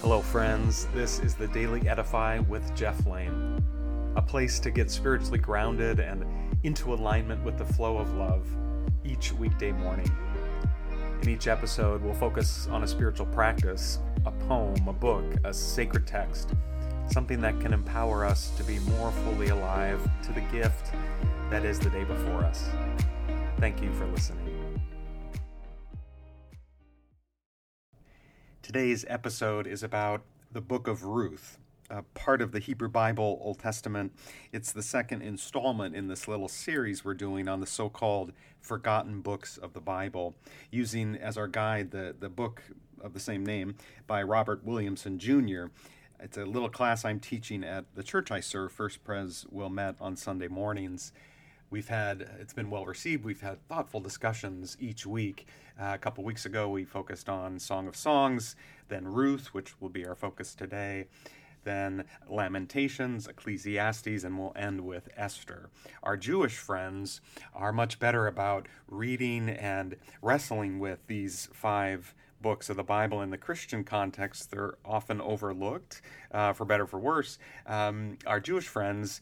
Hello, friends. This is the Daily Edify with Jeff Lane, a place to get spiritually grounded and into alignment with the flow of love each weekday morning. In each episode, we'll focus on a spiritual practice, a poem, a book, a sacred text, something that can empower us to be more fully alive to the gift that is the day before us. Thank you for listening. Today's episode is about the book of Ruth, part of the Hebrew Bible Old Testament. It's the second installment in this little series we're doing on the so called forgotten books of the Bible, using as our guide the, the book of the same name by Robert Williamson Jr. It's a little class I'm teaching at the church I serve, First Pres Wilmette, on Sunday mornings. We've had, it's been well received. We've had thoughtful discussions each week. Uh, a couple weeks ago, we focused on Song of Songs, then Ruth, which will be our focus today, then Lamentations, Ecclesiastes, and we'll end with Esther. Our Jewish friends are much better about reading and wrestling with these five books of the Bible in the Christian context. They're often overlooked, uh, for better for worse. Um, our Jewish friends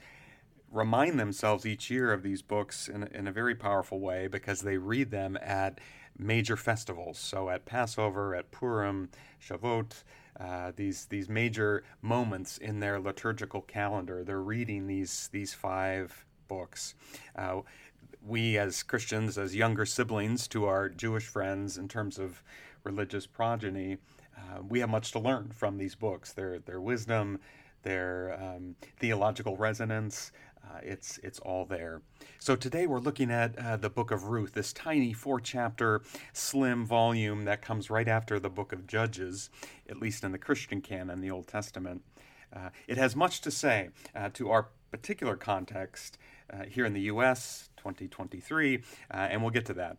remind themselves each year of these books in, in a very powerful way because they read them at major festivals. So at Passover, at Purim, Shavuot, uh, these these major moments in their liturgical calendar, they're reading these these five books. Uh, we as Christians, as younger siblings to our Jewish friends, in terms of religious progeny, uh, we have much to learn from these books. Their their wisdom, their um, theological resonance, uh, it's it's all there. So today we're looking at uh, the book of Ruth, this tiny four-chapter, slim volume that comes right after the book of Judges, at least in the Christian canon, the Old Testament. Uh, it has much to say uh, to our particular context uh, here in the U.S. 2023, uh, and we'll get to that.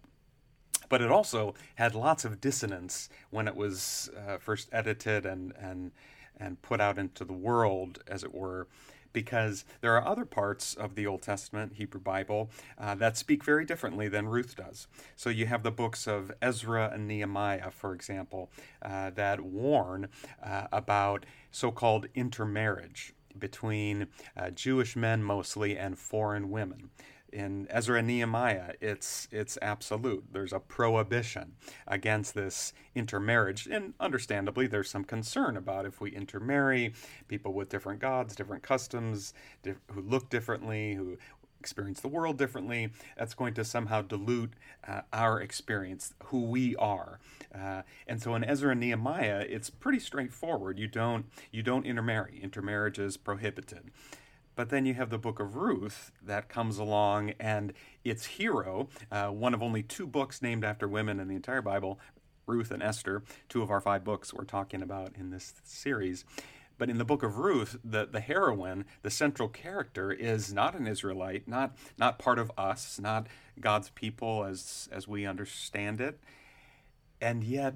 But it also had lots of dissonance when it was first edited and and and put out into the world, as it were because there are other parts of the Old Testament, Hebrew Bible, uh, that speak very differently than Ruth does. So you have the books of Ezra and Nehemiah, for example, uh, that warn uh, about so called intermarriage between uh, Jewish men mostly and foreign women in Ezra and Nehemiah, it's it's absolute. There's a prohibition against this intermarriage, and understandably, there's some concern about if we intermarry people with different gods, different customs, who look differently, who experience the world differently. That's going to somehow dilute uh, our experience, who we are. Uh, and so in Ezra and Nehemiah, it's pretty straightforward. You don't you don't intermarry. Intermarriage is prohibited. But then you have the book of Ruth that comes along, and its hero, uh, one of only two books named after women in the entire Bible, Ruth and Esther, two of our five books we're talking about in this series. But in the book of Ruth, the, the heroine, the central character, is not an Israelite, not, not part of us, not God's people as, as we understand it. And yet,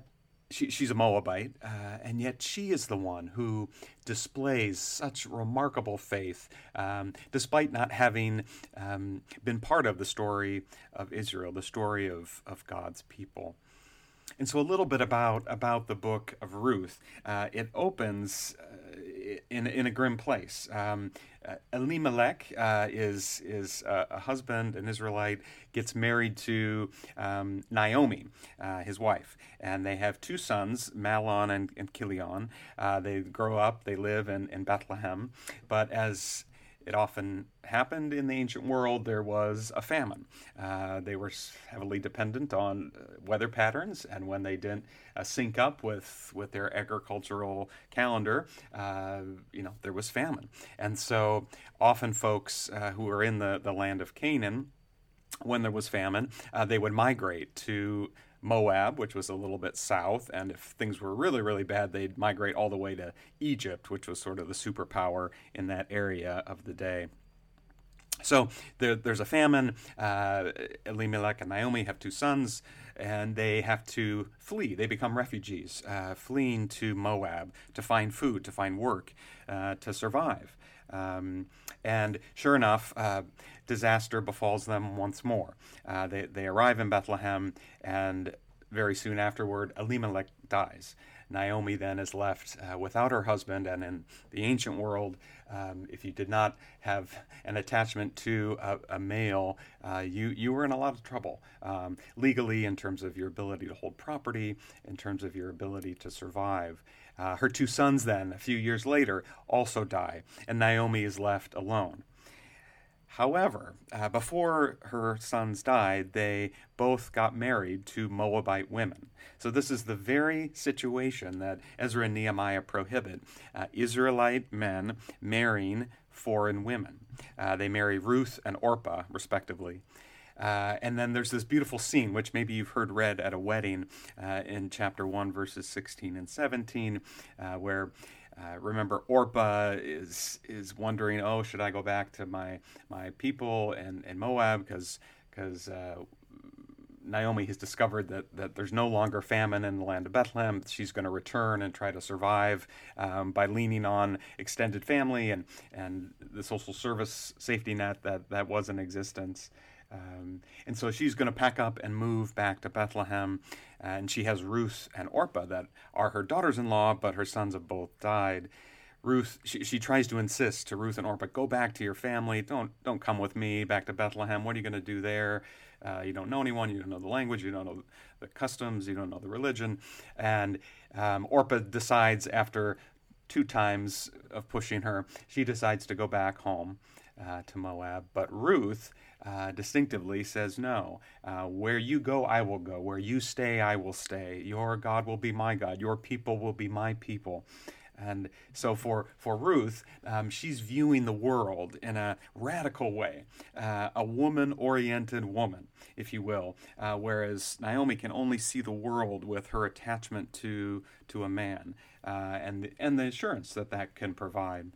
she, she's a Moabite, uh, and yet she is the one who displays such remarkable faith, um, despite not having um, been part of the story of Israel, the story of, of God's people. And so, a little bit about about the book of Ruth. Uh, it opens uh, in in a grim place. Um, uh, Elimelech uh, is is uh, a husband, an Israelite, gets married to um, Naomi, uh, his wife, and they have two sons, Mahlon and, and Chilion. Uh, they grow up, they live in, in Bethlehem, but as it often happened in the ancient world, there was a famine. Uh, they were heavily dependent on uh, weather patterns, and when they didn't uh, sync up with, with their agricultural calendar, uh, you know, there was famine. And so often folks uh, who were in the, the land of Canaan, when there was famine, uh, they would migrate to Moab, which was a little bit south, and if things were really, really bad, they'd migrate all the way to Egypt, which was sort of the superpower in that area of the day. So there, there's a famine. Uh, Elimelech and Naomi have two sons, and they have to flee. They become refugees, uh, fleeing to Moab to find food, to find work, uh, to survive. Um, and sure enough, uh, disaster befalls them once more. Uh, they, they arrive in Bethlehem, and very soon afterward, Elimelech dies. Naomi then is left uh, without her husband, and in the ancient world, um, if you did not have an attachment to a, a male, uh, you you were in a lot of trouble um, legally in terms of your ability to hold property, in terms of your ability to survive. Uh, her two sons then, a few years later, also die, and Naomi is left alone. However, uh, before her sons died, they both got married to Moabite women. So, this is the very situation that Ezra and Nehemiah prohibit uh, Israelite men marrying foreign women. Uh, they marry Ruth and Orpah, respectively. Uh, and then there's this beautiful scene, which maybe you've heard read at a wedding uh, in chapter 1, verses 16 and 17, uh, where uh, remember, Orpah is is wondering, oh, should I go back to my my people and, and Moab because because uh, Naomi has discovered that, that there's no longer famine in the land of Bethlehem. She's going to return and try to survive um, by leaning on extended family and, and the social service safety net that, that was in existence. Um, and so she's going to pack up and move back to Bethlehem. And she has Ruth and Orpah that are her daughters in law, but her sons have both died. Ruth, she, she tries to insist to Ruth and Orpah, go back to your family. Don't don't come with me back to Bethlehem. What are you going to do there? Uh, you don't know anyone. You don't know the language. You don't know the customs. You don't know the religion. And um, Orpah decides after two times of pushing her, she decides to go back home uh, to Moab. But Ruth uh, distinctively says, No, uh, where you go, I will go. Where you stay, I will stay. Your God will be my God. Your people will be my people. And so for, for Ruth, um, she's viewing the world in a radical way, uh, a woman oriented woman, if you will, uh, whereas Naomi can only see the world with her attachment to, to a man uh, and, and the assurance that that can provide.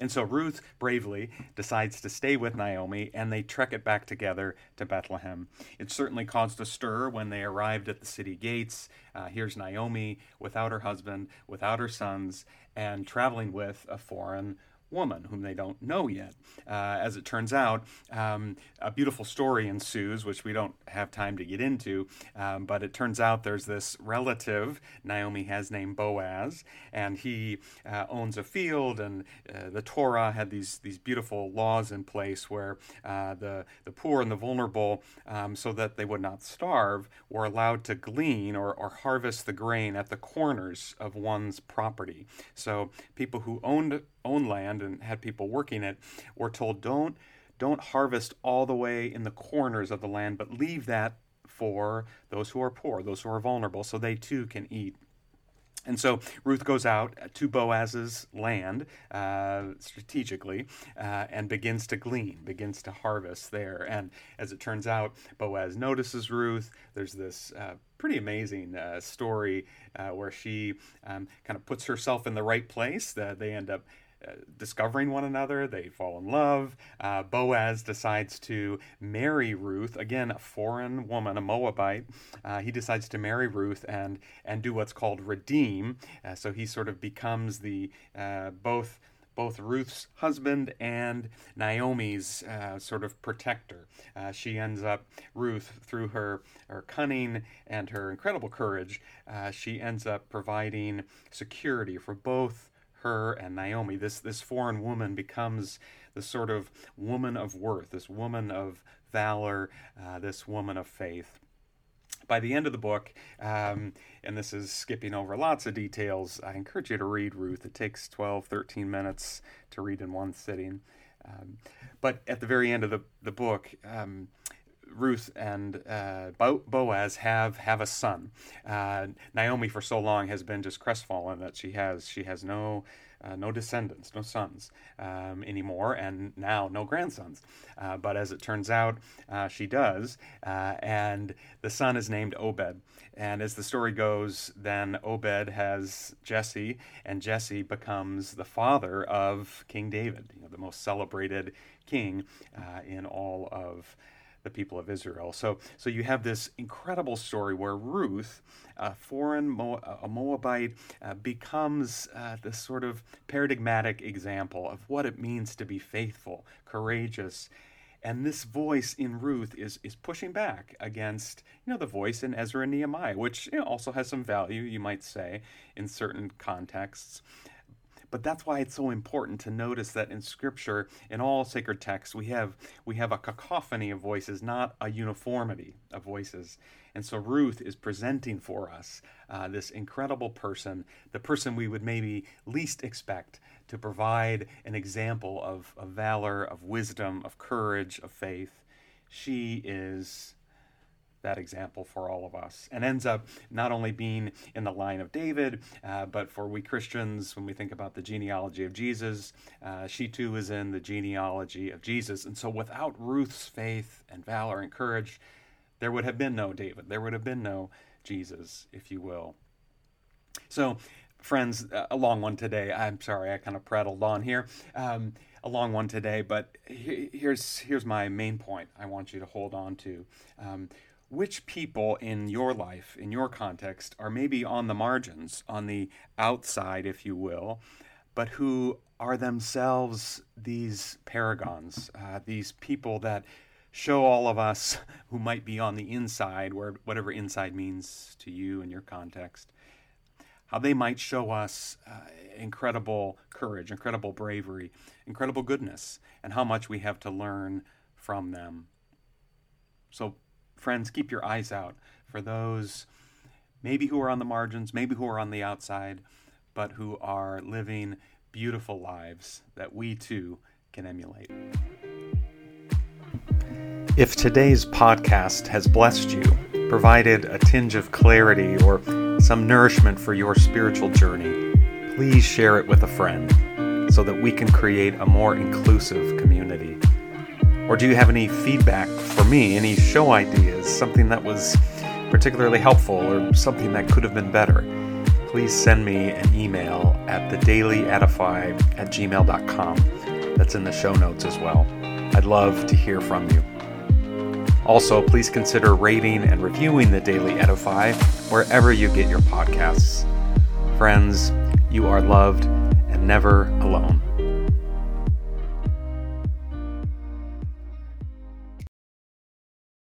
And so Ruth bravely decides to stay with Naomi, and they trek it back together to Bethlehem. It certainly caused a stir when they arrived at the city gates. Uh, here's Naomi without her husband, without her sons, and traveling with a foreign woman whom they don't know yet. Uh, as it turns out, um, a beautiful story ensues, which we don't have time to get into, um, but it turns out there's this relative Naomi has named Boaz, and he uh, owns a field, and uh, the Torah had these, these beautiful laws in place where uh, the, the poor and the vulnerable, um, so that they would not starve, were allowed to glean or, or harvest the grain at the corners of one's property. So people who owned owned land and had people working it were told don't don't harvest all the way in the corners of the land, but leave that for those who are poor, those who are vulnerable, so they too can eat. And so Ruth goes out to Boaz's land uh, strategically uh, and begins to glean, begins to harvest there. And as it turns out, Boaz notices Ruth. There's this uh, pretty amazing uh, story uh, where she um, kind of puts herself in the right place. they end up discovering one another. They fall in love. Uh, Boaz decides to marry Ruth, again, a foreign woman, a Moabite. Uh, he decides to marry Ruth and, and do what's called redeem. Uh, so he sort of becomes the uh, both both Ruth's husband and Naomi's uh, sort of protector. Uh, she ends up, Ruth, through her, her cunning and her incredible courage, uh, she ends up providing security for both her and Naomi, this this foreign woman becomes the sort of woman of worth, this woman of valor, uh, this woman of faith. By the end of the book, um, and this is skipping over lots of details, I encourage you to read Ruth. It takes 12, 13 minutes to read in one sitting. Um, but at the very end of the, the book, um, Ruth and uh, Bo- Boaz have have a son. Uh, Naomi for so long has been just crestfallen that she has she has no uh, no descendants, no sons um, anymore, and now no grandsons. Uh, but as it turns out, uh, she does, uh, and the son is named Obed. And as the story goes, then Obed has Jesse, and Jesse becomes the father of King David, you know, the most celebrated king in all of the people of Israel. So, so you have this incredible story where Ruth, a foreign Mo- a Moabite, uh, becomes uh, this sort of paradigmatic example of what it means to be faithful, courageous, And this voice in Ruth is is pushing back against you know the voice in Ezra and Nehemiah, which you know, also has some value, you might say, in certain contexts. But that's why it's so important to notice that in Scripture, in all sacred texts, we have we have a cacophony of voices, not a uniformity of voices. And so Ruth is presenting for us uh, this incredible person, the person we would maybe least expect to provide an example of, of valor, of wisdom, of courage, of faith. She is that example for all of us and ends up not only being in the line of David, uh, but for we Christians, when we think about the genealogy of Jesus, uh, she too is in the genealogy of Jesus. And so without Ruth's faith and valor and courage, there would have been no David. There would have been no Jesus, if you will. So, friends, a long one today. I'm sorry, I kind of prattled on here. Um, a long one today, but here's here's my main point. I want you to hold on to. Um, which people in your life, in your context, are maybe on the margins, on the outside, if you will, but who are themselves these paragons, uh, these people that show all of us who might be on the inside, where whatever inside means to you in your context, how they might show us uh, incredible courage, incredible bravery, incredible goodness, and how much we have to learn from them. So friends, keep your eyes out for those maybe who are on the margins, maybe who are on the outside, but who are living beautiful lives that we too can emulate. If today's podcast has blessed you, provided a tinge of clarity or some nourishment for your spiritual journey, please share it with a friend so that we can create a more inclusive community. Or do you have any feedback for me, any show ideas, something that was particularly helpful or something that could have been better? Please send me an email at thedailyedify at gmail.com. That's in the show notes as well. I'd love to hear from you. Also, please consider rating and reviewing the Daily Edify wherever you get your podcasts. Friends, you are loved and never alone.